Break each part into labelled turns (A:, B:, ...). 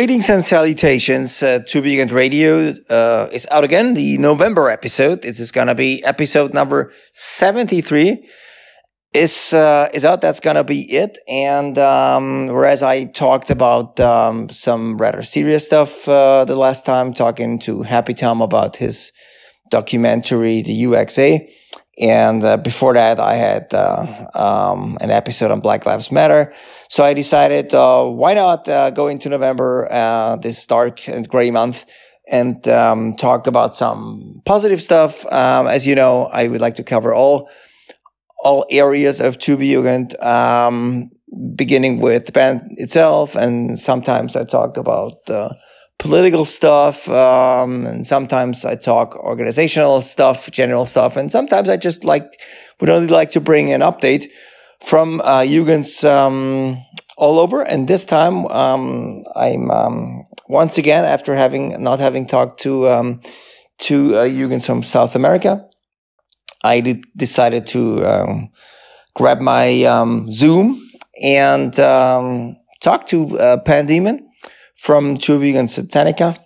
A: Greetings and salutations. Uh, Turbojugend Radio uh, is out again. The November episode. This is gonna be episode number seventy-three. Is uh, is out. That's gonna be it. And um, whereas I talked about um, some rather serious stuff uh, the last time, talking to Happy Tom about his documentary, The UXA. And uh, before that, I had uh, um, an episode on Black Lives Matter. So I decided, uh, why not uh, go into November, uh, this dark and gray month, and um, talk about some positive stuff. Um, as you know, I would like to cover all all areas of Turbojugend, um, beginning with the band itself, and sometimes I talk about political stuff, um, and sometimes I talk organizational stuff, general stuff, and sometimes I just like would only like to bring an update from uh, Jugens um, all over. And this time, um, I'm um, once again after having not having talked to um, to uh, Jugens from South America, I decided to um, grab my um, Zoom and um, talk to uh, Pandemon from Turbojugend Satanica,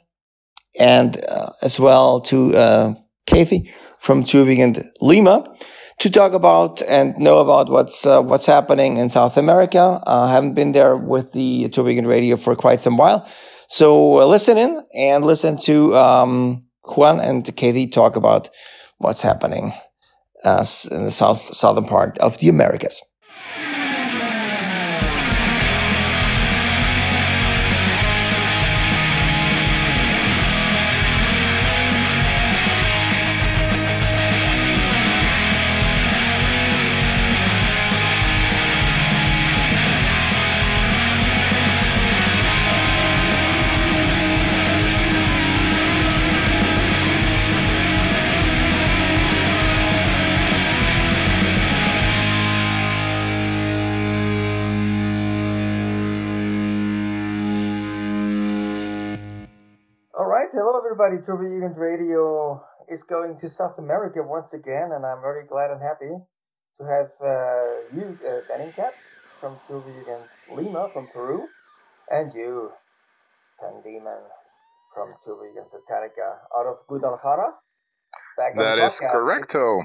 A: and uh, as well to uh, Kathy from Turbojugend Lima to talk about and know about what's uh, what's happening in South America. Uh, I haven't been there with the Turbojugend Radio for quite some while, so uh, listen in and listen to um, Juan and Kathy talk about what's happening uh, in the south southern part of the Americas. Everybody. Turbojugend Radio is going to South America once again, and I'm very glad and happy to have uh, you, uh, Benningcat, from Turbojugend Lima from Peru, and you, Pandemon, from Turbojugend Satanica out of Guadalajara.
B: Back that is correcto.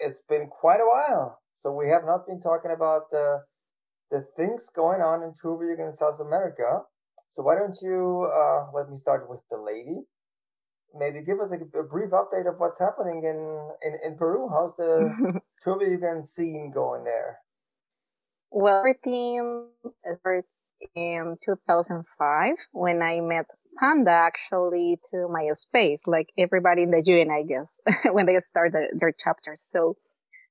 A: It's, it's been quite a while, so we have not been talking about the the things going on in Turbojugend South America. So why don't you uh, let me start with the lady maybe give us a, a, brief update of what's happening in, in, in Peru. How's the Turbojugend scene going there?
C: Well, everything started in 2005 when I met Panda actually through MySpace, like everybody in the UN, I guess, when they started their chapters. So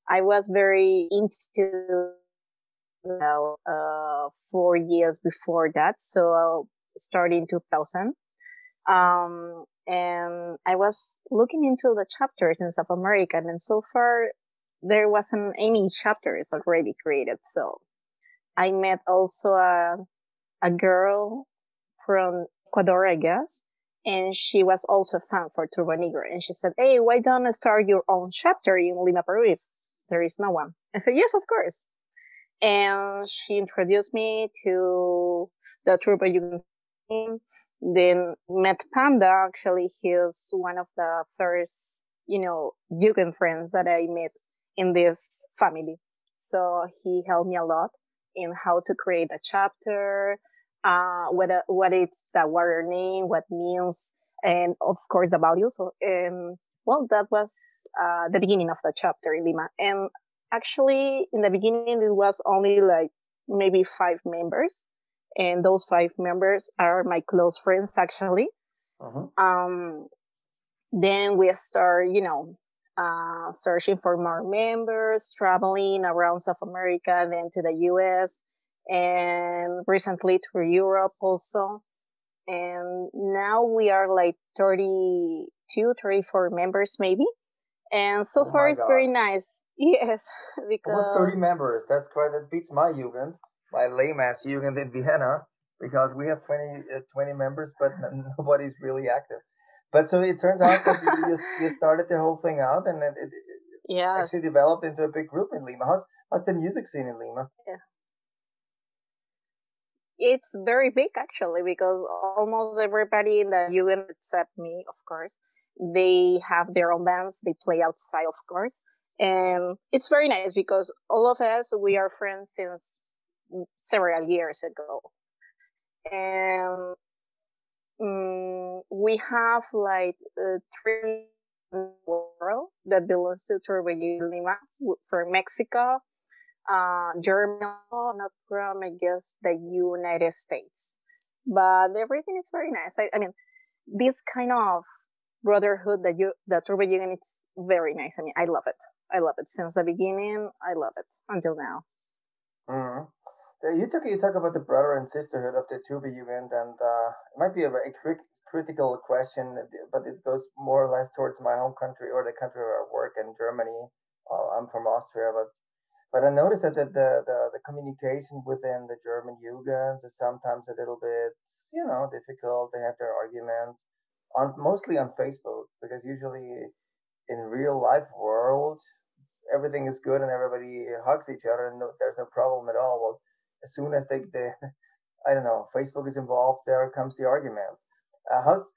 C: I was very into well, uh, four years before that. So starting 2000. Um, and I was looking into the chapters in South America, and so far there wasn't any chapters already created. So I met also a a girl from Ecuador, I guess, and she was also a fan for Turbonegro, and she said, "Hey, why don't you start your own chapter in Lima, Peru? If there is no one." I said, "Yes, of course." And she introduced me to the Turbo then met Panda. Actually, he's one of the first, you know, Jugend friends that I met in this family. So he helped me a lot in how to create a chapter, uh, what, a, what is the warrior name, what means, and of course the values. So, and well, that was, uh, the beginning of the chapter in Lima. And actually, in the beginning, it was only like maybe five members and those five members are my close friends actually. Uh-huh. Um, then we start, you know, uh, searching for more members, traveling around South America, then to the US, and recently to Europe also. And now we are like 32, 34 members maybe. And so oh far it's God. very nice. Yes,
A: because 30 members. That's quite, that beats my Jugend my lame ass Jugend in Vienna because we have 20, uh, 20 members, but nobody's really active. But so it turns out that you, you started the whole thing out and it, it, yes. actually developed into a big group in Lima. How's, how's the music scene in Lima?
C: Yeah. it's very big actually because almost everybody in the UN except me, of course, they have their own bands. They play outside, of course. And it's very nice because all of us, we are friends since several years ago. And um, we have like uh, three world that belongs to Turbojugend Lima from Mexico, uh, Germany, not from, I guess, the United States. But everything is very nice. I, I mean, this kind of brotherhood that you, that Turbojugend, it's very nice. I mean, I love it. I love it since the beginning. I love it until now.
A: Mm-hmm. You talk you talk about the brother and sisterhood of the Turbojugend, and uh, it might be a very critical question, but it goes more or less towards my home country or the country where I work in Germany. Uh, I'm from Austria, but but I noticed that the, the, the, the communication within the German Jugends is sometimes a little bit, you know, difficult. They have their arguments on mostly on Facebook because usually in real life world everything is good and everybody hugs each other and no, there's no problem at all. Well, as soon as they, they I don't know, Facebook is involved, there comes the argument. Uh, how's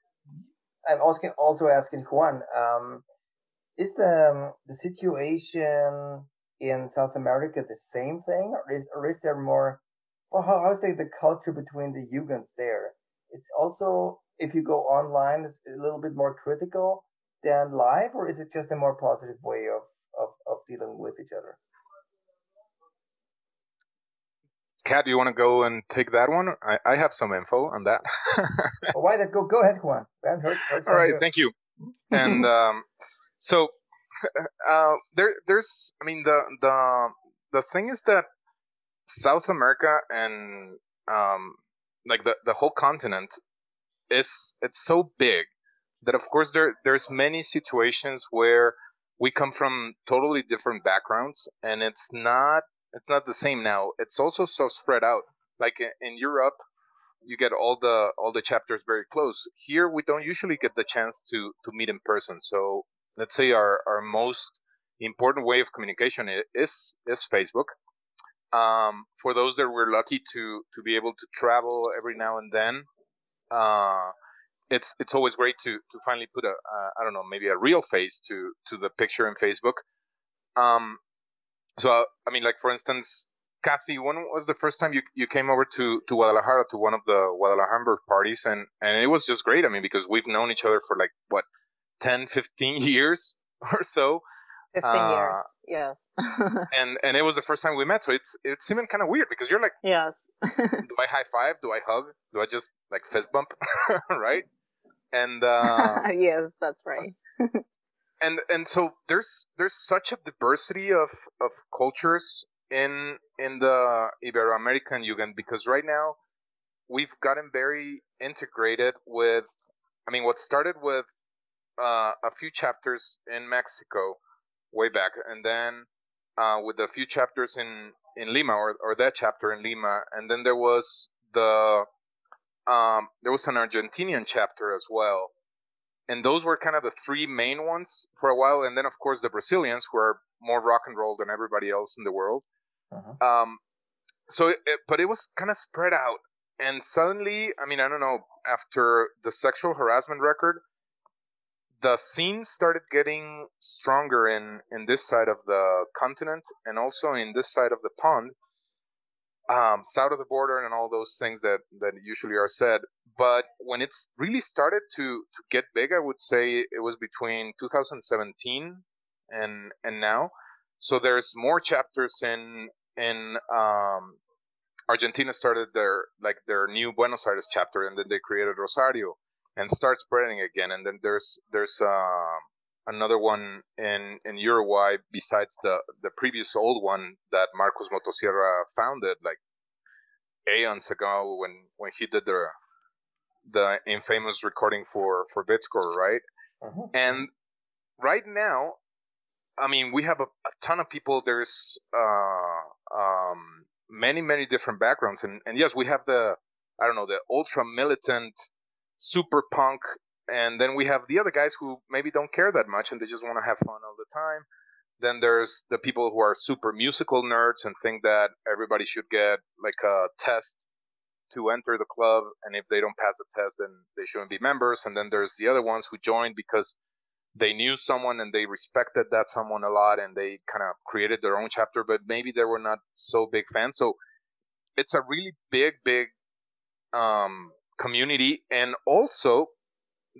A: I'm asking, also asking Juan, um, is the um, the situation in South America the same thing, or is, or is there more? Well, how, how's the, the culture between the Jugends there? It's also if you go online, it's a little bit more critical than live, or is it just a more positive way of of, of dealing with each other?
B: Kat, do you want to go and take that one? I, I have some info on that.
A: well, why not go? Go ahead, Juan. Heard,
B: heard All right, you. thank you. And um, so uh, there, there's, I mean, the the the thing is that South America and um, like the the whole continent is it's so big that of course there there's many situations where we come from totally different backgrounds and it's not it's not the same now. It's also so spread out. Like in Europe, you get all the all the chapters very close. Here, we don't usually get the chance to to meet in person. So let's say our our most important way of communication is is Facebook. Um, for those that were lucky to to be able to travel every now and then, uh, it's it's always great to to finally put a uh, I don't know maybe a real face to to the picture in Facebook. Um, so I mean, like for instance, Kathy, when was the first time you, you came over to, to Guadalajara to one of the Guadalajara parties? And, and it was just great. I mean, because we've known each other for like, what, 10, 15 years or so.
C: 15 uh, years, yes.
B: and, and it was the first time we met. So it's, it's even kind of weird because you're like,
C: yes.
B: do I high five? Do I hug? Do I just like fist bump? right. And, uh,
C: yes, that's right
B: and and so there's there's such a diversity of of cultures in in the Ibero-American Jugend because right now we've gotten very integrated with I mean what started with uh, a few chapters in Mexico way back and then uh, with a few chapters in in Lima or or that chapter in Lima and then there was the um, there was an Argentinian chapter as well and those were kind of the three main ones for a while. And then, of course, the Brazilians, who are more rock and roll than everybody else in the world. Uh-huh. Um, so, it, but it was kind of spread out. And suddenly, I mean, I don't know, after the sexual harassment record, the scene started getting stronger in, in this side of the continent and also in this side of the pond um, south of the border and all those things that, that usually are said. But when it's really started to, to get big, I would say it was between 2017 and, and now. So there's more chapters in, in, um, Argentina started their, like their new Buenos Aires chapter and then they created Rosario and start spreading again. And then there's, there's, uh, another one in in Uruguay besides the the previous old one that Marcos Motosierra founded like aeons ago when when he did the the infamous recording for for Bitzcore, right? Uh-huh. And right now, I mean, we have a, a ton of people. There's uh, um, many many different backgrounds, and and yes, we have the I don't know the ultra militant super punk and then we have the other guys who maybe don't care that much and they just want to have fun all the time. Then there's the people who are super musical nerds and think that everybody should get like a test to enter the club, and if they don't pass the test, then they shouldn't be members. And then there's the other ones who joined because they knew someone and they respected that someone a lot, and they kind of created their own chapter, but maybe they were not so big fans. So it's a really big, big um, community, and also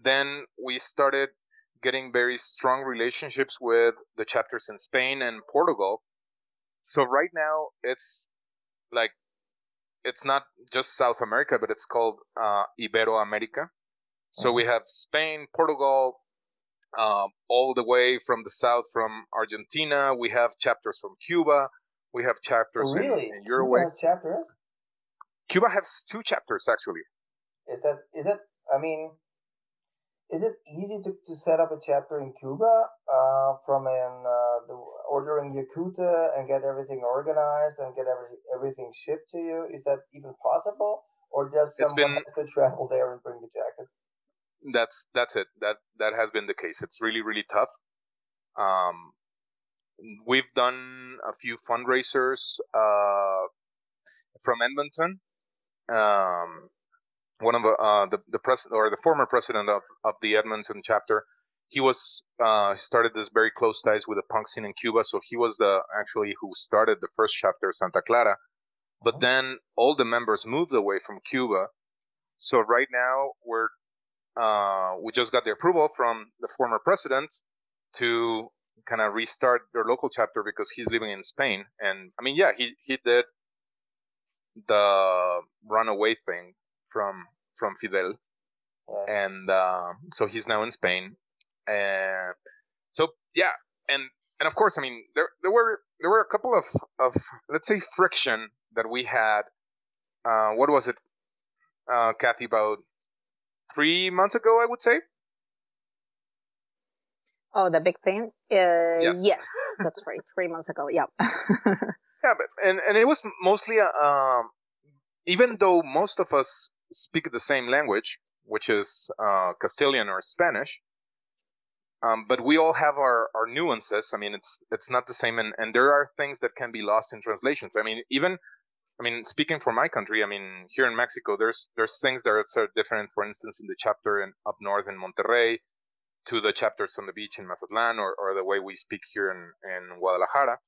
B: then we started getting very strong relationships with the chapters in Spain and Portugal. So right now it's like it's not just South America, but it's called uh, Iberoamerica. So mm-hmm. we have Spain, Portugal, um, all the way from the south from Argentina. We have chapters from Cuba. We have chapters
A: really?
B: in, in Uruguay.
A: Cuba has chapters.
B: Cuba has two chapters actually.
A: Is that is it? I mean, is it easy to, to set up a chapter in Cuba uh, from an uh, the, ordering Yakuta and get everything organized and get every, everything shipped to you? Is that even possible, or does someone been, has to travel there and bring the jacket?
B: That's that's it. That that has been the case. It's really really tough. Um, we've done a few fundraisers uh, from Edmonton. Um, one of uh, the the president or the former president of of the Edmonton chapter. He was uh, started this very close ties with the punk scene in Cuba, so he was the actually who started the first chapter, Santa Clara. But then all the members moved away from Cuba, so right now we're uh, we just got the approval from the former president to kind of restart their local chapter because he's living in Spain. And I mean, yeah, he he did the runaway thing from from Fidel, yeah. and uh, so he's now in Spain. And so yeah, and and of course, I mean there there were there were a couple of of let's say friction that we had. Uh, what was it, uh, Kathy? About three months ago, I would say.
C: Oh, the big thing. Uh, yes. yes, that's right. Three months ago. Yeah.
B: yeah, but and and it was mostly um, even though most of us speak the same language, which is uh, Castilian or Spanish, um, but we all have our, our nuances. I mean, it's it's not the same, and, and there are things that can be lost in translations. I mean, even I mean, speaking for my country, I mean, here in Mexico, there's there's things that are of different. For instance, in the chapter in, up north in Monterrey, to the chapters on the beach in Mazatlan, or, or the way we speak here in, in Guadalajara.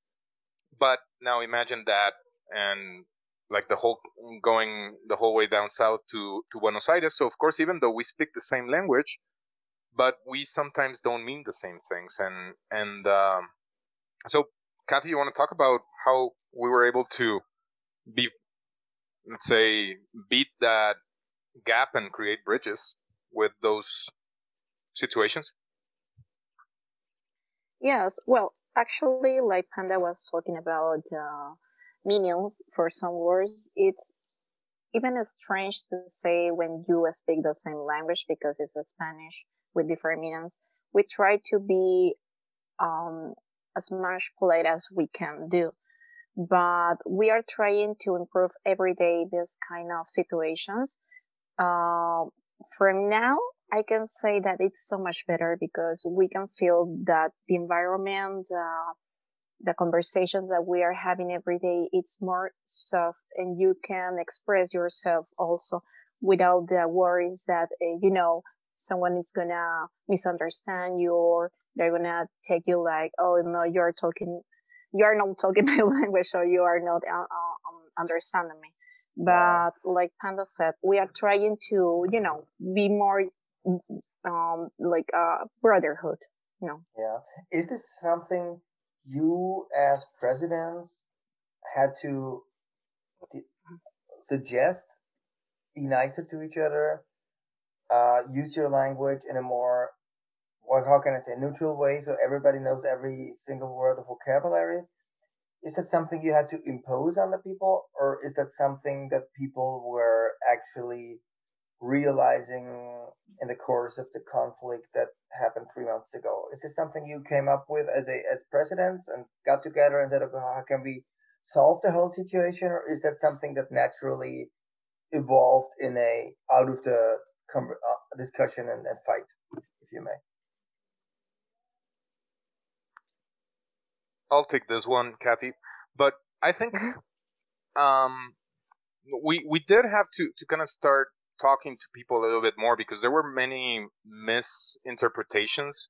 B: But now imagine that and like the whole going the whole way down south to to Buenos Aires. So of course, even though we speak the same language, but we sometimes don't mean the same things. And and um, so, Kathy, you want to talk about how we were able to be, let's say, beat that gap and create bridges with those situations?
C: Yes. Well, actually, like Panda was talking about. Uh, minions for some words. It's even strange to say when you speak the same language because it's a Spanish with different meanings. We try to be um, as much polite as we can do, but we are trying to improve every day this kind of situations. Uh, from now, I can say that it's so much better because we can feel that the environment, uh, the conversations that we are having every day, it's more soft and you can express yourself also without the worries that, uh, you know, someone is gonna misunderstand you or they're gonna take you like, oh no, you're talking, you're not talking my language or you are not uh, um, understanding me. But like Panda said, we are trying to, you know, be more, um, like, uh, brotherhood, you know.
A: Yeah. Is this something you as presidents had to suggest be nicer to each other, uh, use your language in a more, how can I say, neutral way so everybody knows every single word of vocabulary? Is that something you had to impose on the people, or is that something that people were actually realizing in the course of the conflict that happened three months ago? Is this something you came up with as a as presidents and got together and said, okay, how can we solve the whole situation, or is that something that naturally evolved in a out of the uh, discussion and, and fight, if you may?
B: I'll take this one, Kathy. But I think mm-hmm. um, we we did have to to kind of start talking to people a little bit more because there were many misinterpretations.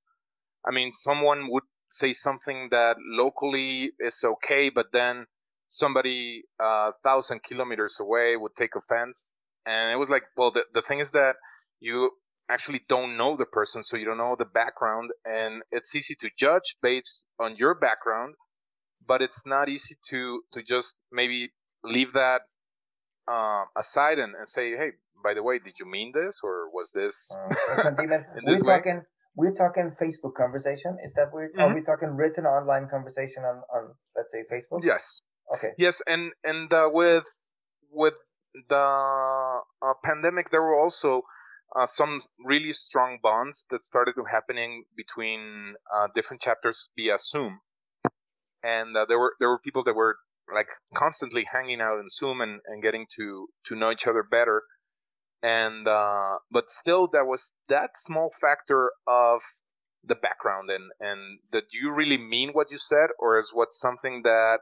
B: I mean, someone would say something that locally is okay, but then somebody a uh, thousand kilometers away would take offense. And it was like, well, the, the thing is that you actually don't know the person, so you don't know the background, and it's easy to judge based on your background, but it's not easy to to just maybe leave that uh, aside and, and say, hey, by the way, did you mean this or was this?
A: Uh, we're talking we're talking Facebook conversation. Is that we're mm-hmm. are we talking written online conversation on on let's say Facebook?
B: Yes.
A: Okay.
B: Yes, and and uh, with with the uh, pandemic, there were also uh, some really strong bonds that started to happening between uh, different chapters via Zoom, and uh, there were there were people that were like constantly hanging out in Zoom and, and getting to to know each other better, and uh, but still there was that small factor of the background and and that you really mean what you said or is what something that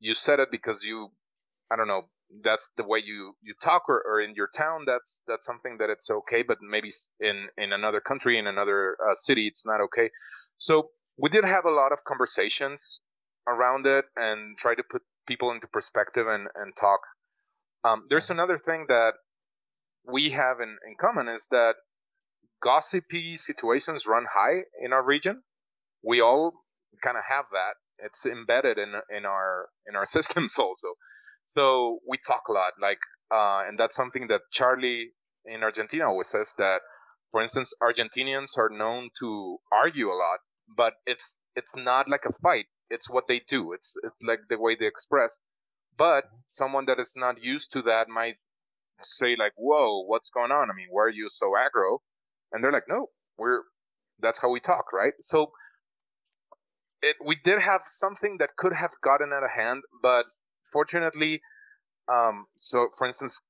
B: you said it because you I don't know that's the way you you talk or, or in your town that's that's something that it's okay but maybe in in another country in another uh, city it's not okay. So we did have a lot of conversations around it and try to put people into perspective and and talk. Um, there's another thing that we have in, in common is that gossipy situations run high in our region we all kind of have that it's embedded in in our in our systems also so we talk a lot, like, uh, and that's something that Charlie in Argentina always says that, for instance, Argentinians are known to argue a lot, but it's it's not like a fight. It's what they do. It's it's like the way they express. But someone that is not used to that might say like, "Whoa, what's going on? I mean, why are you so aggro?" And they're like, "No, we're that's how we talk, right?" So it we did have something that could have gotten out of hand, but fortunately, um, so for instance,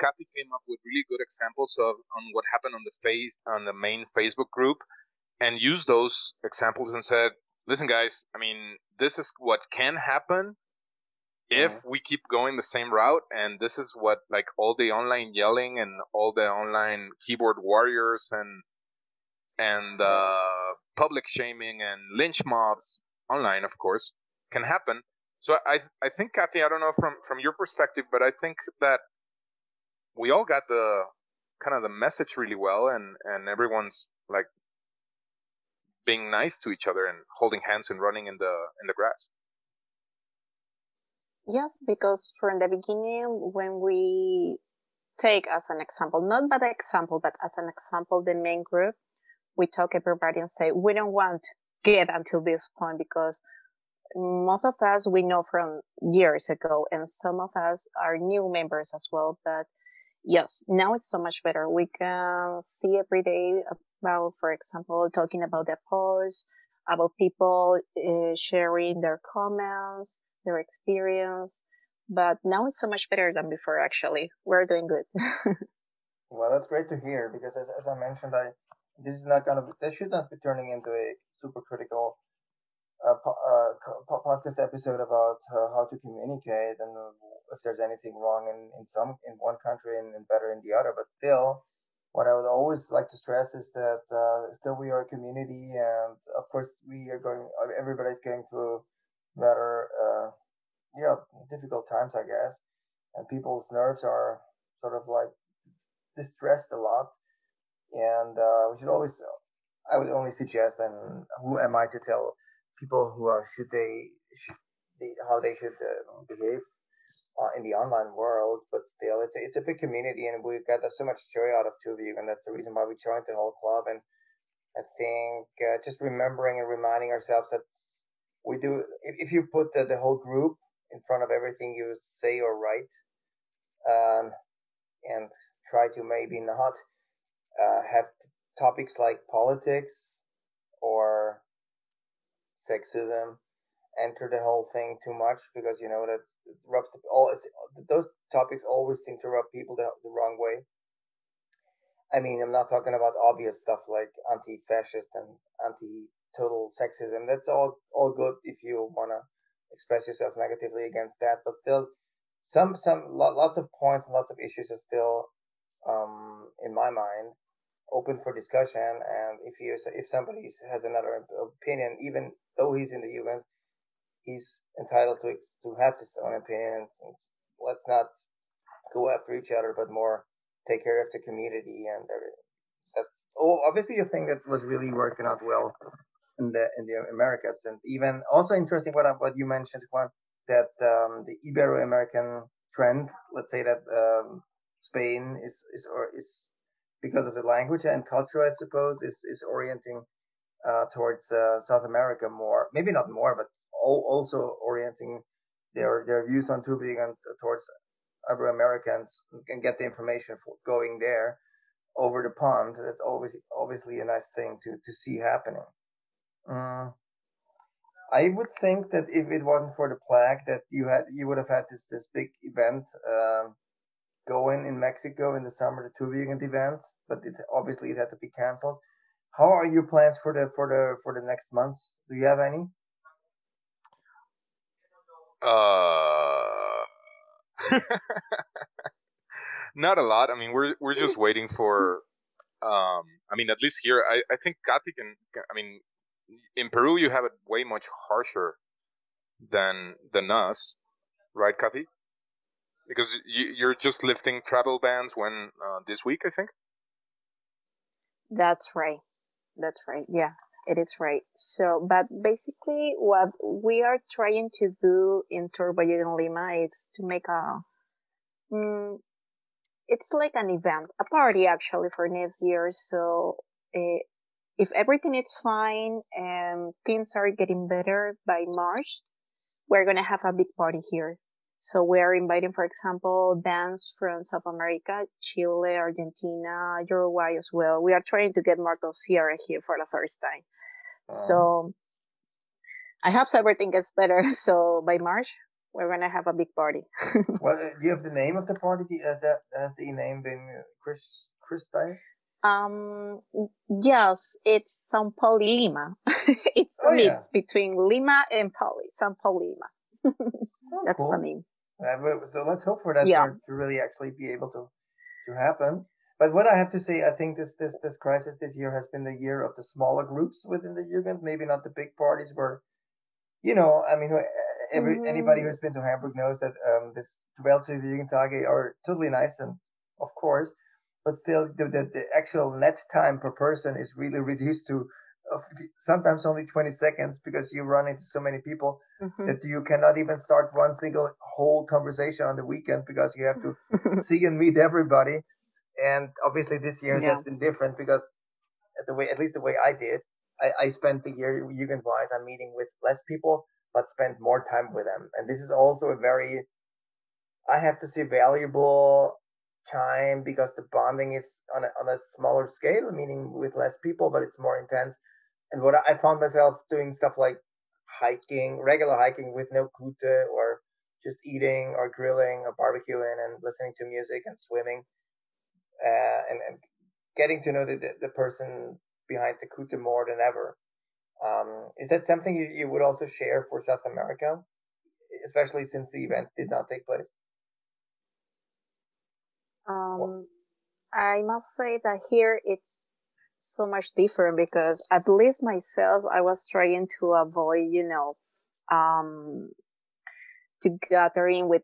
B: Kathy came up with really good examples of on what happened on the face on the main Facebook group, and used those examples and said, "Listen, guys, I mean, this is what can happen if we keep going the same route, and this is what like all the online yelling and all the online keyboard warriors and and uh, public shaming and lynch mobs online, of course, can happen." So I I think Kathy, I don't know from from your perspective, but I think that we all got the kind of the message really well, and and everyone's like being nice to each other and holding hands and running in the in the grass.
C: Yes, because from the beginning, when we take as an example, not but example, but as an example, the main group, we talk everybody and say we don't want get until this point because most of us we know from years ago and some of us are new members as well but yes now it's so much better. We can see every day about for example talking about the posts about people uh, sharing their comments their experience but now it's so much better than before actually we're doing good
A: well that's great to hear because as, as i mentioned i this is not going to this should not be turning into a super critical a, a podcast episode about uh, how to communicate and uh, if there's anything wrong in, in some in one country and, and, better in the other. But still, what I would always like to stress is that uh, still we are a community, and of course we are going. Everybody's going through rather uh, yeah difficult times, I guess, and people's nerves are sort of like distressed a lot, and uh, we should always. I would only suggest, and who am I to tell people who are should they, should they how they should uh, behave uh, in the online world. But still, it's a, it's a big community, and we got so much joy out of TubeU, and that's the reason why we joined the whole club. And I think uh, just remembering and reminding ourselves that we do. If, if you put the, the whole group in front of everything you say or write, um, and try to maybe not uh, have topics like politics or sexism enter the whole thing too much because you know that rubs the, all those topics always seem to rub people the, the wrong way. I mean, I'm not talking about obvious stuff like anti-fascist and anti-total sexism. That's all all good if you wanna express yourself negatively against that, but still, some some lots of points and lots of issues are still um, in my mind open for discussion. And if you if somebody has another opinion, even though he's in the UN, he's entitled to to have his own opinion. And Let's not go after each other, but more take care of the community and everything. That's oh, obviously a thing that was really working out well in the in the Americas, and even also interesting what what you mentioned, Juan, that um, the Ibero-American trend, let's say that um, Spain is is or is because of the language and culture, I suppose, is is orienting uh, towards uh, South America more. Maybe not more, but also orienting their their views on tubing and towards Ibero Americans and get the information going there over the pond. That's always obviously a nice thing to to see happening. Um, I would think that if it wasn't for the plague, that you had you would have had this this big event uh, going in Mexico in the summer, the Turbojugend event, but it obviously it had to be canceled. How are your plans for the for the for the next months? Do you have any?
B: Uh, not a lot. I mean, we're we're just waiting for. Um, I mean, at least here, I I think Kathy can. I mean, in Peru, you have it way much harsher than than us, right, Kathy? Because you, you're just lifting travel bans when uh, this week, I think.
C: That's right. That's right. Yeah, it is right. So, but basically, what we are trying to do in Turbo in Lima is to make a. Mm, it's like an event, a party actually for next year. So, uh, if everything is fine and things are getting better by March, we're gonna have a big party here. So we are inviting, for example, bands from South America, Chile, Argentina, Uruguay as well. We are trying to get Motosierra here for the first time. So I hope everything gets better. So by March, we're gonna have a big party.
A: well, do you have the name of the party? Has that has the name been Chris Chris Dice?
C: Um, yes, it's São Paulo Lima. it's
A: oh, yeah.
C: between Lima and Pauli, São Paulo Lima.
A: oh,
C: That's
A: cool.
C: the name.
A: Uh, so let's hope for that
C: Yeah.
A: to, really actually be able to to happen. But what I have to say, I think this this this crisis this year has been the year of the smaller groups within the Jugend. Maybe not the big parties where, you know, I mean, every
C: Mhm.
A: anybody who's been to Hamburg knows that um, this Welche Jugendtage are totally nice and of course, but still the, the the actual net time per person is really reduced to uh, sometimes only 20 seconds because you run into so many people
C: Mhm.
A: that you cannot even start one single whole conversation on the weekend because you have to see and meet everybody. And obviously this year it has been different because at the way, at least the way I did, I, I spent the year Jugend wise, I'm meeting with less people, but spent more time with them. And this is also a very, I have to say valuable time because the bonding is on a, on a smaller scale, meaning with less people, but it's more intense. And what I found myself doing stuff like hiking, regular hiking with no Kutte or just eating or grilling or barbecuing and listening to music and swimming, uh, and, and getting to know the, the, the person behind the Kutte more than ever. Um, is that something you, you would also share for South America, especially since the event did not take place?
C: Um, I must say that here it's so much different because at least myself, I was trying to avoid, you know, um, to gathering with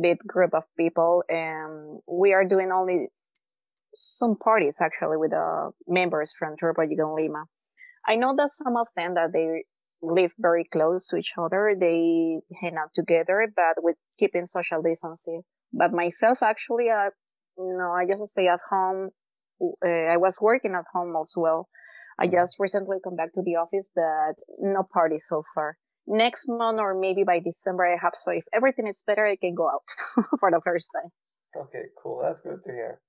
C: big group of people and we are doing only some parties actually with the members from Turbojugend Lima. I know that some of them that they live very close to each other, they hang out together, but with keeping social distancing. But myself, actually, I, you know, I just stay at home. Uh, I was working at home as well. I just recently come back to the office, but no party so far. Next month or maybe by December, I hope so. If everything is better, I can go out for the first time.
A: Okay, cool. That's good to hear.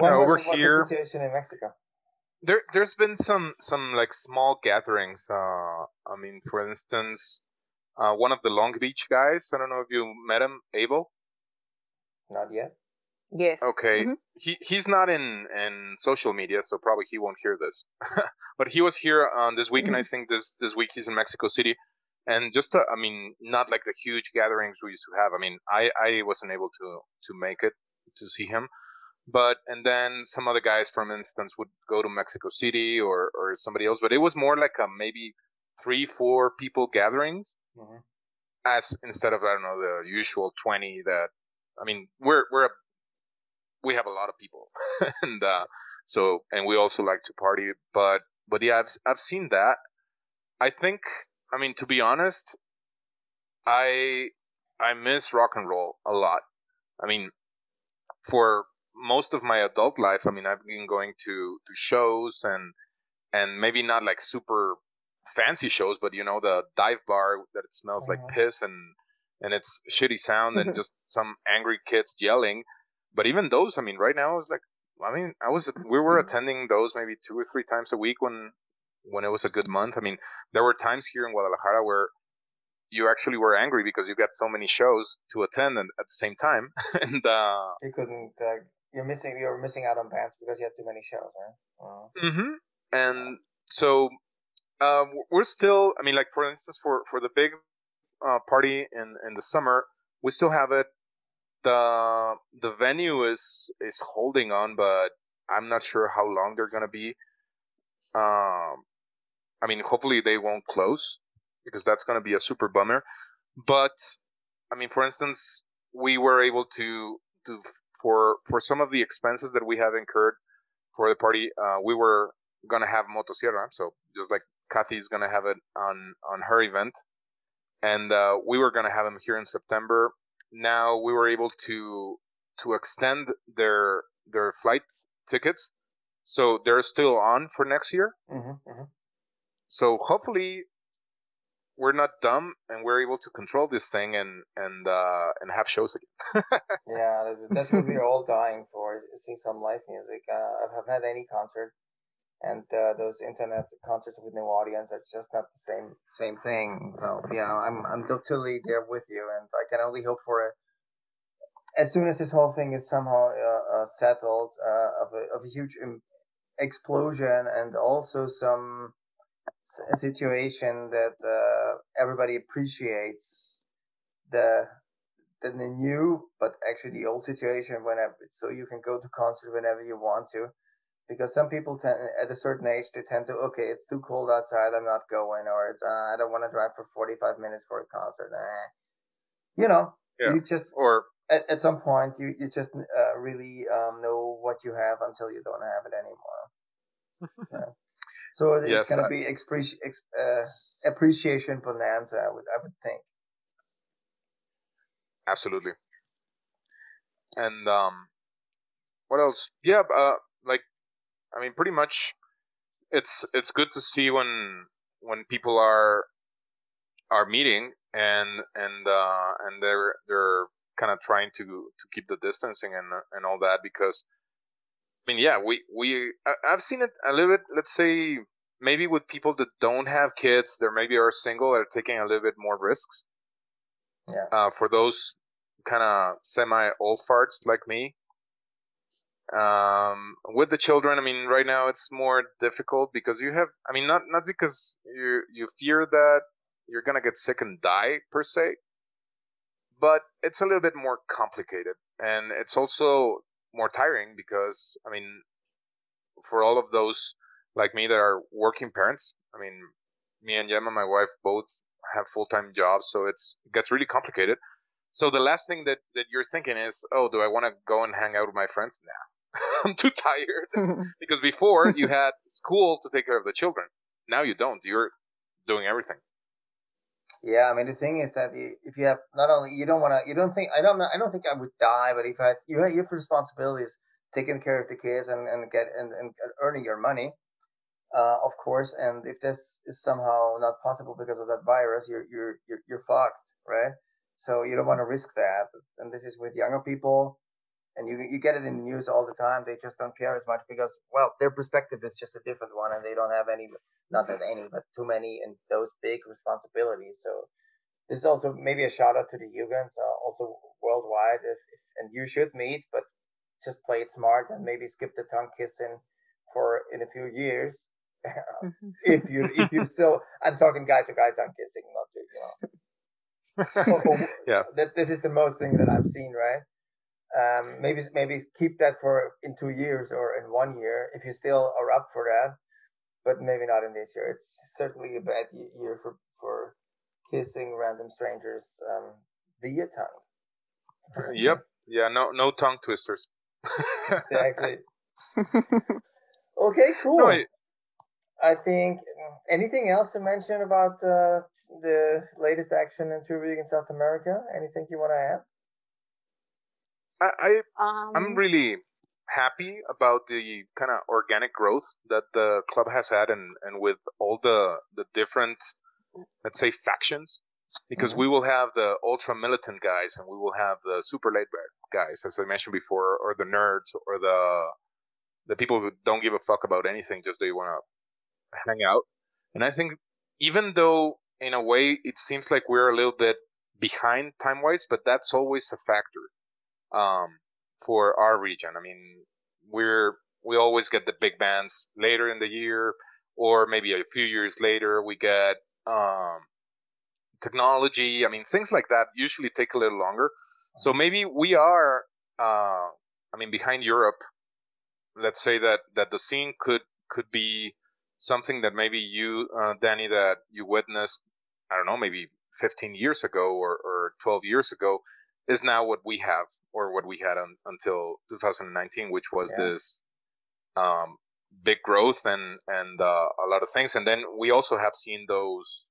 B: Yeah,
A: Juan, what-
B: over
A: what's the
B: here-
A: situation in Mexico?
B: There, there's been some, some like small gatherings. Uh, I mean, for instance, uh, one of the Long Beach guys. I don't know if you met him, Abel.
A: Not yet.
C: Yes.
B: Okay,
C: Mhm.
B: he he's not in in social media, so probably he won't hear this. but he was here um, this week, and I think this this week he's in Mexico City, and just to, I mean, not like the huge gatherings we used to have. I mean, I I wasn't able to to make it to see him, but and then some other guys, for instance, would go to Mexico City or or somebody else, but it was more like a maybe three four people gatherings, mm-hmm. as instead of I don't know the usual twenty that. I mean, we're we're a, we have a lot of people, and uh, so and we also like to party, but but yeah, I've I've seen that. I think I mean, to be honest, I I miss rock and roll a lot. I mean, for most of my adult life, I mean, I've been going to to shows and and maybe not like super fancy shows, but you know, the dive bar that it smells like uh-huh. piss and and it's shitty sound and just some angry kids yelling. But even those, I mean, right now, I was like, I mean, I was we were attending those maybe two or three times a week when when it was a good month. I mean, there were times here in Guadalajara where you actually were angry because you got so many shows to attend and at the same time, and uh,
A: you couldn't. Uh, you're missing. You're missing out on bands because you had too many shows, right?
B: Uh, mm-hmm. And so uh, we're still. I mean, like for instance, for for the big uh, party in in the summer, we still have it. The the venue is is holding on, but I'm not sure how long they're gonna be. Um, I mean, hopefully they won't close because that's to be a super bummer. But I mean, for instance, we were able to to for for some of the expenses that we have incurred for the party, uh, we were gonna have motosierra, so just like Kathy's gonna have it on on her event, and uh, we were gonna have them here in September. Now we were able to to extend their their flight tickets, so they're still on for next year. Mm-hmm, mm-hmm. So hopefully we're not dumb and we're able to control this thing and and uh, and have shows
A: again. yeah, that's what we're all dying for: is seeing some live music. Uh, I have had any concert, and uh, those internet concerts with no audience are just not the same same thing. So yeah, I'm I'm totally there with you, and I can only hope for it. As soon as this whole thing is somehow uh, uh, settled, uh, of a of a huge explosion, and also some a situation that uh, everybody appreciates the the new but actually the old situation whenever so you can go to concert whenever you want to because some people tend at a certain age they tend to okay it's too cold outside i'm not going or it's uh, i don't want to drive for 45 minutes for a concert you know yeah. you just
B: or
A: at, at some point you you just uh, really um, know what you have until you don't have it anymore yeah. So it's yes, going to be expreci- ex- uh, appreciation bonanza, I would, I would think.
B: Absolutely. And um, what else? Yeah, uh, like I mean, pretty much, it's it's good to see when when people are are meeting and and uh, and they're they're kind of trying to to keep the distancing and and all that because I mean, yeah, we we I've seen it a little bit. Let's say maybe with people that don't have kids, they maybe are single, are taking a little bit more risks.
A: Yeah.
B: Uh, for those kind of semi old farts like me, um, with the children, I mean, right now it's more difficult because you have, I mean, not not because you you fear that you're gonna get sick and die per se, but it's a little bit more complicated, and it's also more tiring because I mean, for all of those like me that are working parents, I mean, me and Gemma, my wife, both have full time jobs, so it's it gets really complicated. So the last thing that that you're thinking is, oh, do I want to go and hang out with my friends now? I'm too tired because before you had school to take care of the children. Now you don't. You're doing everything.
A: Yeah, I mean the thing is that if you have not only you don't want to you don't think I don't I don't think I would die, but if I you have, you have responsibilities taking care of the kids and, and get and, and earning your money, uh, of course. And if this is somehow not possible because of that virus, you're you're you're, you're fucked, right? So you don't want to risk that. And this is with younger people, and you you get it in the news all the time. They just don't care as much because well, their perspective is just a different one, and they don't have any, not that any, but too many and those big responsibilities. So this is also maybe a shout out to the Jugends, uh, also worldwide. If, if and you should meet, but just play it smart and maybe skip the tongue kissing for in a few years mm-hmm. if you if you still, I'm talking guy to guy tongue kissing, not to you know.
B: yeah.
A: That this is the most thing that I've seen, right? Um, maybe maybe keep that for in two years or in one year if you still are up for that, but maybe not in this year. It's certainly a bad year for for kissing random strangers um, via tongue.
B: yep. Yeah. No. No tongue twisters.
A: exactly. okay. Cool. No, I, I think anything else to mention about uh, the latest action in Turbo in South America? Anything you want to add?
B: I, I um, I'm really happy about the kind of organic growth that the club has had, and and with all the the different, let's say, factions. Because mm-hmm. we will have the ultra militant guys, and we will have the super laid back guys, as I mentioned before, or the nerds, or the the people who don't give a fuck about anything, just they want to hang out. And I think even though in a way it seems like we're a little bit behind time wise, but that's always a factor um, for our region. I mean, we're we always get the big bands later in the year, or maybe a few years later we get um, technology. I mean, things like that usually take a little longer. So maybe we are, uh, I mean, behind Europe. Let's say that that the scene could could be something that maybe you, uh, Danny, that you witnessed. I don't know, maybe 15 years ago or, or 12 years ago is now what we have or what we had un, until 2019, which was yeah. this um, big growth and and uh, a lot of things. And then we also have seen those,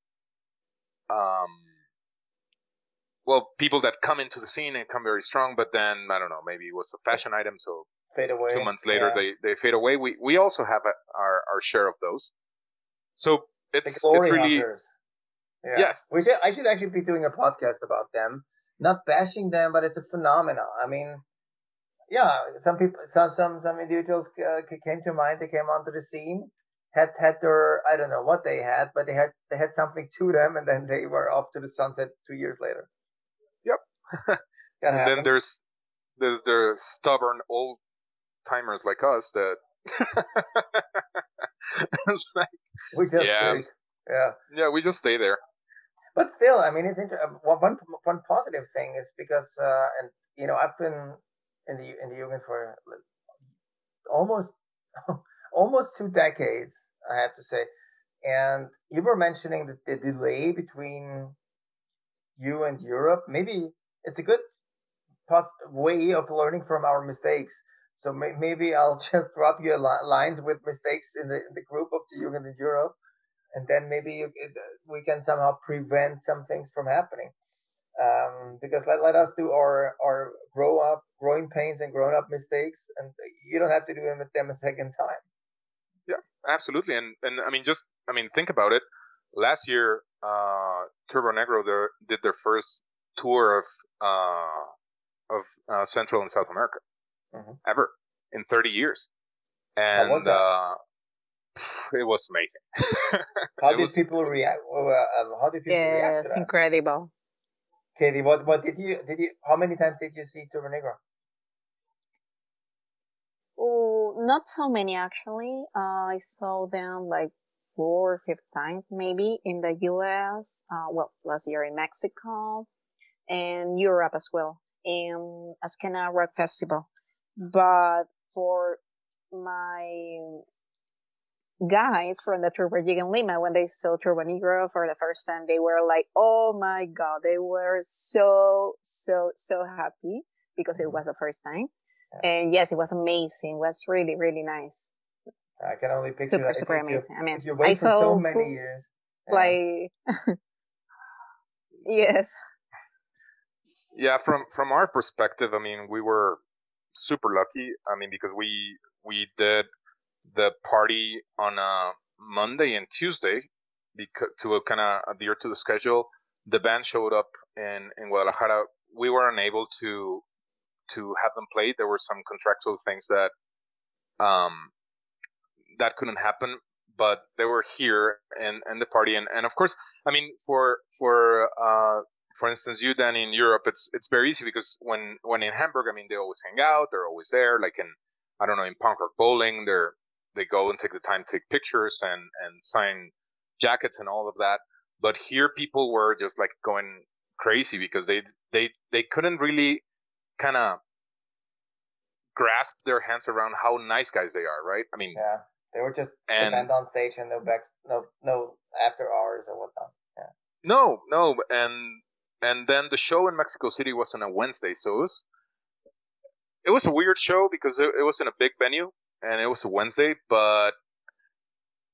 B: um, well, people that come into the scene and come very strong, but then I don't know, maybe it was a fashion item, so
A: fade away.
B: Two months later, yeah. they they fade away. We we also have a, our our share of those. So it's it's really. Hunters.
A: Yeah. Yes. We should, I should actually be doing a podcast about them not bashing them, but it's a phenomenon. I mean, yeah, some people, some some some individuals uh, came to mind. They came onto the scene, had had their I don't know what they had, but they had they had something to them, and then they were off to the sunset two years later.
B: Yep. and then there's there's the stubborn old timers like us that.
A: like, we just yeah, yeah
B: yeah we just stay there
A: but still, I mean, it's inter- uh, one one positive thing is because, uh, and you know, I've been in the in the Jugend for almost almost two decades, I have to say. And you were mentioning the, the delay between you and Europe. Maybe it's a good pos- way of learning from our mistakes. So may- maybe I'll just drop you li- lines with mistakes in the in the group of the Jugend in Europe and then maybe you, we can somehow prevent some things from happening. Um, because let, let us do our, our grow up, growing pains and grown up mistakes, and you don't have to do them with them a second time.
B: Yeah, absolutely. And, and I mean, just, I mean, think about it. Last year, uh, Turbonegro there, did their first tour of, uh, of, uh, Central and South America mm-hmm. ever in 30 years. And, uh, it was amazing.
A: how did was, people react? Uh, how did people yes, react?
C: Yes, incredible.
A: Katie, what what did you did you? How many times did you see Turbonegro?
C: Oh, not so many actually. Uh, I saw them like four or five times maybe in the U.S. Uh, well, last year in Mexico and Europe as well in Azkena Rock Festival. But for my guys from the Turbojugend Lima, when they saw Turbonegro for the first time, they were like, oh my God, they were so, so, so happy because it mm-hmm. was the first time. Yeah. And yes, it was amazing. It was really, really nice.
A: I can only picture
C: super,
A: that.
C: super amazing. I mean,
A: you wait I for so many years.
C: Yeah. Like, yes.
B: Yeah, from from our perspective, I mean, we were super lucky. I mean, because we we did the party on a Monday and Tuesday because to kind of adhere to the schedule. The band showed up in in Guadalajara. We were unable to to have them play. There were some contractual things that um that couldn't happen, but they were here and and the party and and of course, I mean for for uh for instance, you then in Europe, it's it's very easy because when when in Hamburg, I mean, they always hang out, they're always there. Like in I don't know in punk rock bowling, they're they go and take the time to take pictures and and sign jackets and all of that. But here people were just like going crazy because they they they couldn't really kind of grasp their hands around how nice guys they are, right? I mean,
A: yeah, they were just
B: and
A: band on stage and no back, no no after hours or whatnot. Yeah.
B: no, no, and and then the show in Mexico City was on a Wednesday, so it was it was a weird show because it, it was in a big venue and it was a Wednesday, but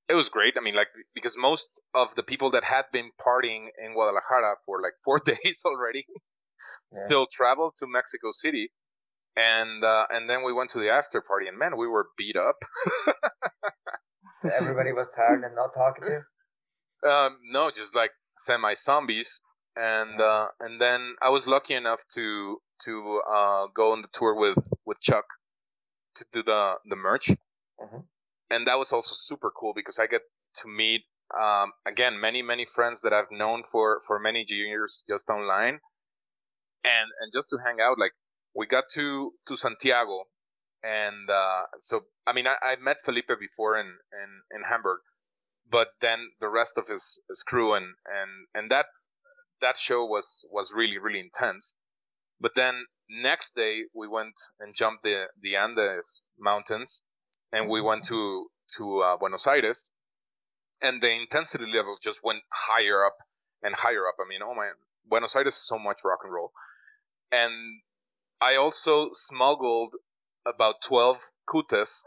B: it was great. I mean, like because most of the people that had been partying in Guadalajara for like four days already
A: Yeah.
B: still traveled to Mexico City, and uh, and then we went to the after party, and man, we were beat up.
A: Everybody was tired and not talkative.
B: um, no, just like semi zombies, and uh, and then I was lucky enough to to uh, go on the tour with with Chuck to do the the merch,
A: Mhm.
B: and that was also super cool because I get to meet um, again many many friends that I've known for for many years just online, and and just to hang out. Like we got to to Santiago, and uh, so I mean I, I met Felipe before in in in Hamburg, but then the rest of his, his crew and and and that that show was was really really intense. But then next day we went and jumped the the Andes mountains, and we went to to uh, Buenos Aires, and the intensity level just went higher up and higher up. I mean, oh my, Buenos Aires is so much rock and roll, and I also smuggled about twelve Kuttes.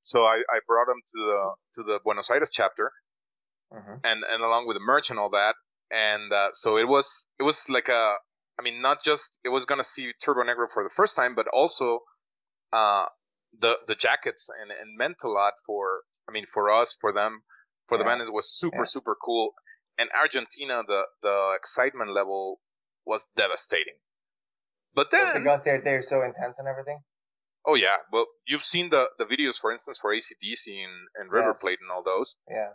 B: So I, I brought them to the to the Buenos Aires chapter,
A: hmm
B: and and along with the merch and all that. And uh, so it was it was like a I mean not just it was gonna see Turbonegro for the first time, but also uh, the the jackets and and meant a lot for I mean for us for them for the band it was super
A: Yeah.
B: super cool. And Argentina the the excitement level was devastating. But then
A: because they're they're so intense and everything.
B: oh yeah, well you've seen the the videos for instance for ACDC and, and River
A: Yes.
B: Plate and all those.
A: Yeah.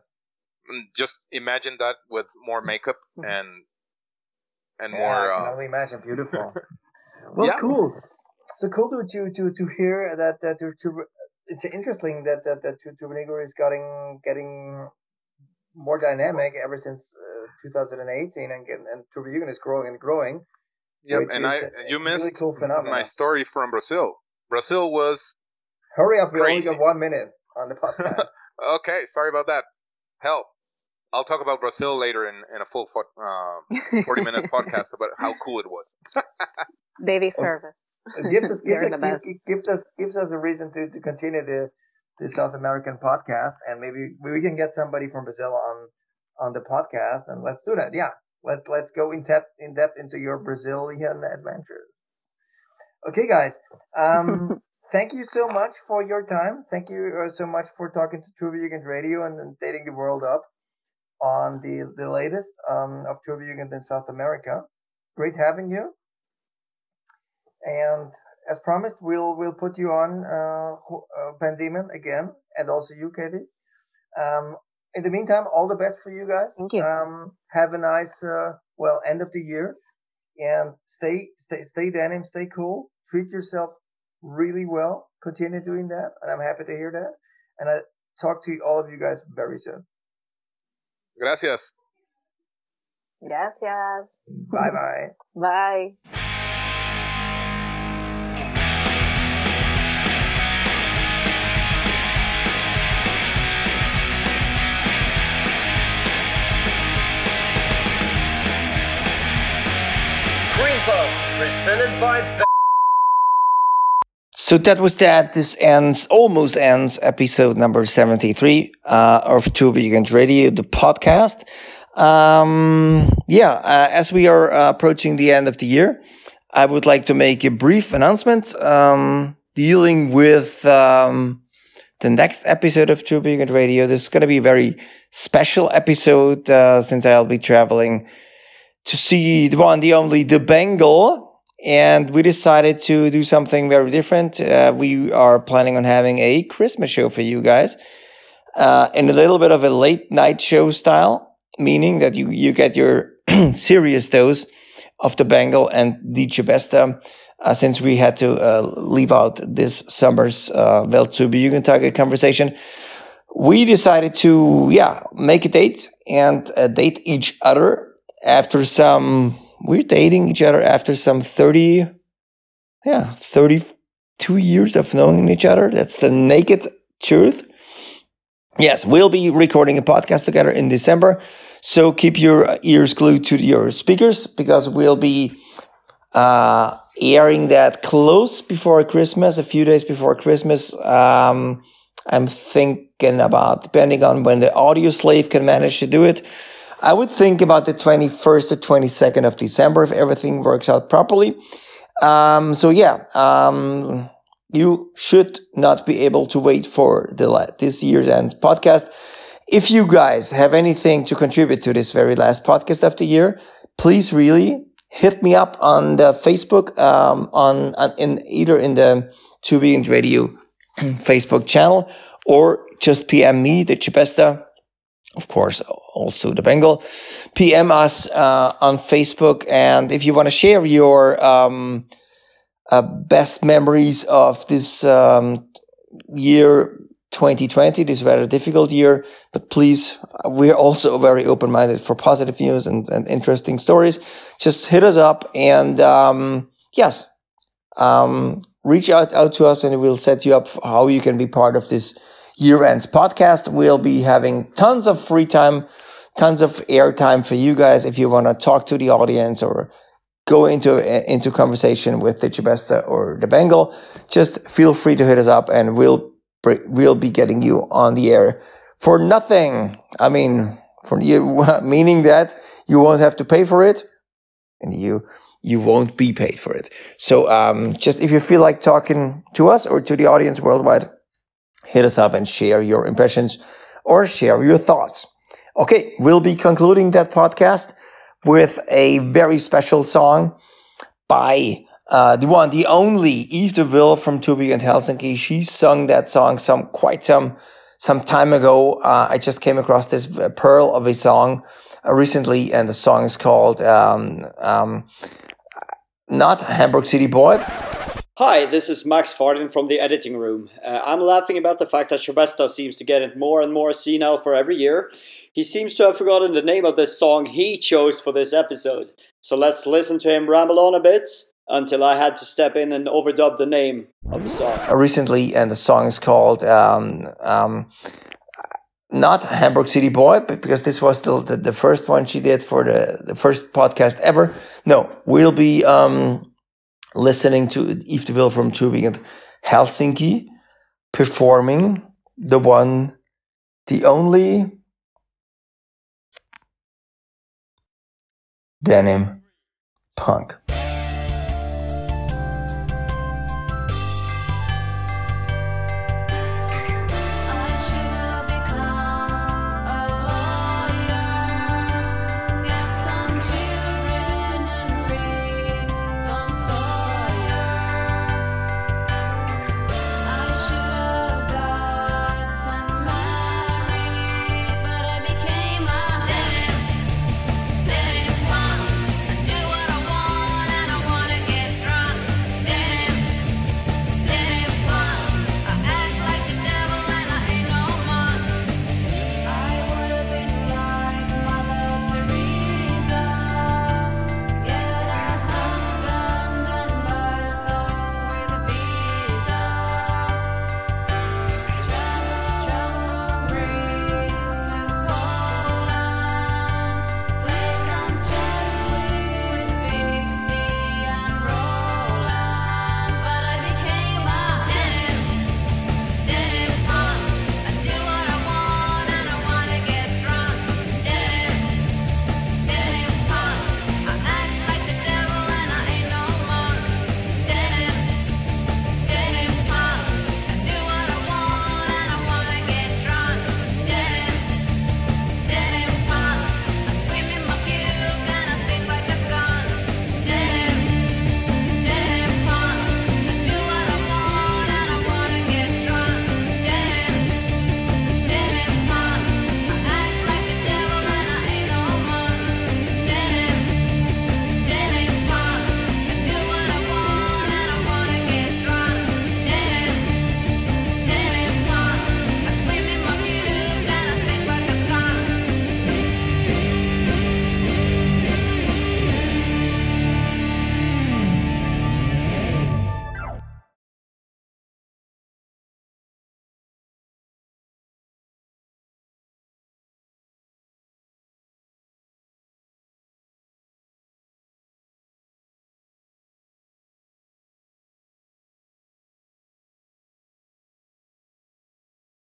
B: Mm, Just imagine that with more makeup and and
A: yeah,
B: more.
A: I can
B: Uh,
A: only imagine. Beautiful. well,
B: Yeah.
A: cool. So cool to to to, to hear that that to, to it's interesting that that that Negro is getting getting more dynamic ever since uh, 2018 and and Turbo is growing and growing.
B: yep, and
A: is
B: I you
A: a really
B: missed
A: cool
B: my story from Brazil. Brazil was
A: Hurry up, we
B: Crazy.
A: only got one minute on the podcast.
B: okay. Sorry about that. Help. I'll talk about Brazil later in, in a full fo- uh, 40 minute podcast about how cool it was.
C: they deserve it.
A: it gives us gives,
C: the
A: us-
C: best.
A: gives, gives us gives us a reason to, to continue the the South American podcast, and maybe we can get somebody from Brazil on on the podcast, and let's do that. Yeah, let let's go in depth in depth into your Brazilian adventures. Okay, guys. Um, thank you so much for your time. Thank you uh, so much for talking to Turbojugend Radio and, and dating the world up on the the latest um, of Turbojugend in South America. Great having you. And as promised, we'll we'll put you on uh, Ho- uh, Pandemon again, and also you, Katie. Um, in the meantime, all the best for you guys.
C: Thank you.
A: Um, have a nice uh, well end of the year, and stay stay stay denim, stay cool, treat yourself really well. Continue doing that, and I'm happy to hear that. And I talk to all of you guys very soon.
B: Gracias.
C: Gracias.
A: Bye bye.
C: Bye.
D: Green Puff, presented by
E: So that was that. This ends, almost ends episode number 73 uh, of Turbojugend Radio, the podcast. Um, yeah, uh, as we are uh, approaching the end of the year, I would like to make a brief announcement um, dealing with um, the next episode of Turbojugend Radio. This is going to be a very special episode uh, since I'll be traveling to see the one, the only, the Bengal. And we decided to do something very different. Uh, we are planning on having a Christmas show for you guys uh, in a little bit of a late night show style, meaning that you, you get your serious dose of the Bengal and DJ Besta
A: uh, since we had to uh, leave out this summer's uh, Jugendtage conversation, we decided to, yeah, make a date and uh, date each other after some, we're dating each other after some 30, yeah, 32 years of knowing each other. That's the naked truth. Yes, we'll be recording a podcast together in December. So keep your ears glued to your speakers because we'll be uh, airing that close before Christmas, a few days before Christmas. Um, I'm thinking about, depending on when the audio slave can manage to do it, I would think about the 21st or 22nd of December if everything works out properly. Um, so yeah, um, you should not be able to wait for the this year's end podcast. If you guys have anything to contribute to this very last podcast of the year, please really hit me up on the Facebook, um, on, on, in either in the Turbojugend Radio Facebook channel or just PM me, the Chibesta, of course, also the Bengal. PM us uh, on Facebook, and if you want to share your um, uh, best memories of this um, year 2020, this very difficult year, but please, we're also very open minded for positive news and, and interesting stories. Just hit us up and um, yes, um, reach out, out to us and we'll set you up how you can be part of this year ends podcast. We'll be having tons of free time, tons of airtime for you guys if you want to talk to the audience or go into into conversation with the Chibesta or the Bengal. Just feel free to hit us up and we'll we'll be getting you on the air for nothing. I mean, for you, meaning that you won't have to pay for it, and you you won't be paid for it. So, um, just if you feel like talking to us or to the audience worldwide, hit us up and share your impressions or share your thoughts. Okay, we'll be concluding that podcast with a very special song by uh, the one, the only Eve de Vil from Turbojugend Helsinki. She sung that song some quite some some time ago. Uh, I just came across this pearl of a song uh, recently, and the song is called um, um, not Hamburg City Boy.
F: Hi, this is Max Farden from the editing room. Uh, I'm laughing about the fact that Chobesta seems to get it more and more senile for every year. He seems to have forgotten the name of the song he chose for this episode. So let's listen to him ramble on a bit until I had to step in and overdub the name of the song.
A: Uh, recently, and the song is called um, um, not Hamburg City Boy, but because this was the, the, the, first one she did for the, the first podcast ever. No, we'll be um, listening to Eve de Vil from Turbojugend, Helsinki, performing the one, the only denim punk.